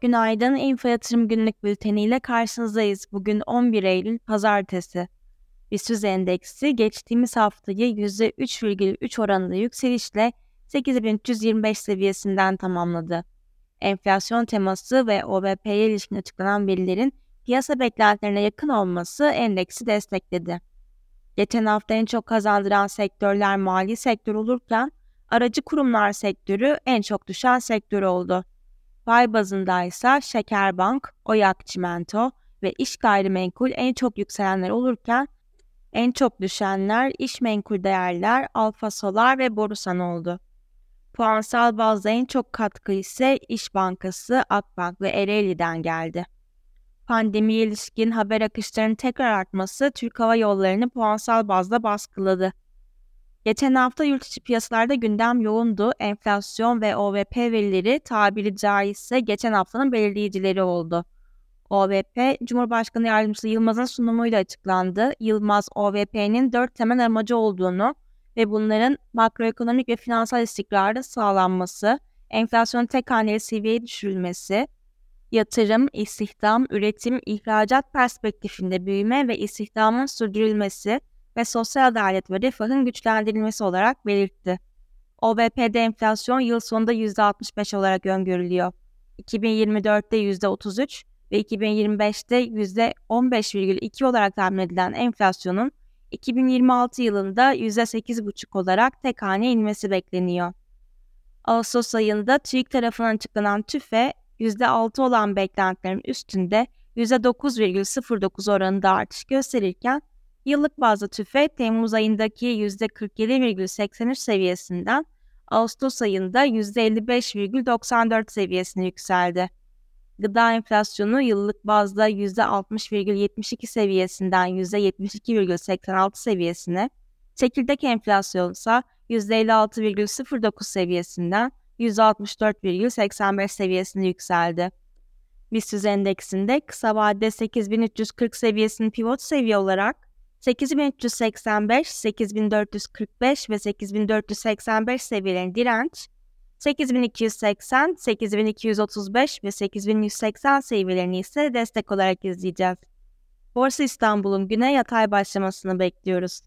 Günaydın Info Yatırım Günlük Bülteni ile karşınızdayız. Bugün 11 Eylül Pazartesi. BIST endeksi geçtiğimiz haftayı %3,3 oranında yükselişle 8325 seviyesinden tamamladı. Enflasyon teması ve OVP'ye ilişkin açıklanan verilerin piyasa beklentilerine yakın olması endeksi destekledi. Geçen hafta en çok kazandıran sektörler mali sektör olurken aracı kurumlar sektörü en çok düşen sektör oldu. Pay bazında ise Şekerbank, Oyak Çimento ve iş gayrimenkul en çok yükselenler olurken en çok düşenler iş menkul değerler, Alfa Solar ve Borusan oldu. Puansal bazda en çok katkı ise İş Bankası, Akbank ve Ereğli'den geldi. Pandemiye ilişkin haber akışlarının tekrar artması Türk Hava Yolları'nı puansal bazda baskıladı. Geçen hafta yurt içi piyasalarda gündem yoğundu. Enflasyon ve OVP verileri tabiri caizse geçen haftanın belirleyicileri oldu. OVP, Cumhurbaşkanı Yardımcısı Yılmaz'ın sunumuyla açıklandı. Yılmaz, OVP'nin dört temel amacı olduğunu ve bunların makroekonomik ve finansal istikrarı sağlanması, enflasyonun tek haneli seviyeye düşürülmesi, yatırım, istihdam, üretim, ihracat perspektifinde büyüme ve istihdamın sürdürülmesi ve sosyal adalet ve refahın güçlendirilmesi olarak belirtti. OVP'de enflasyon yıl sonunda %65 olarak öngörülüyor. 2024'te %33 ve 2025'te %15,2 olarak tahmin edilen enflasyonun 2026 yılında %8,5 olarak tek hane inmesi bekleniyor. Ağustos ayında TÜİK tarafından açıklanan TÜFE %6 olan beklentilerin üstünde %9,09 oranında artış gösterirken yıllık bazda TÜFE Temmuz ayındaki %47,83 seviyesinden Ağustos ayında %55,94 seviyesine yükseldi. Gıda enflasyonu yıllık bazda %60,72 seviyesinden %72,86 seviyesine, çekirdek enflasyon ise %56,09 seviyesinden %64,85 seviyesine yükseldi. BIST endeksinde kısa vadede 8340 seviyesinin pivot seviye olarak 8385, 8445 ve 8485 seviyelerin direnç, 8280, 8235 ve 8180 seviyelerini ise destek olarak izleyeceğiz. Borsa İstanbul'un güne yatay başlamasını bekliyoruz.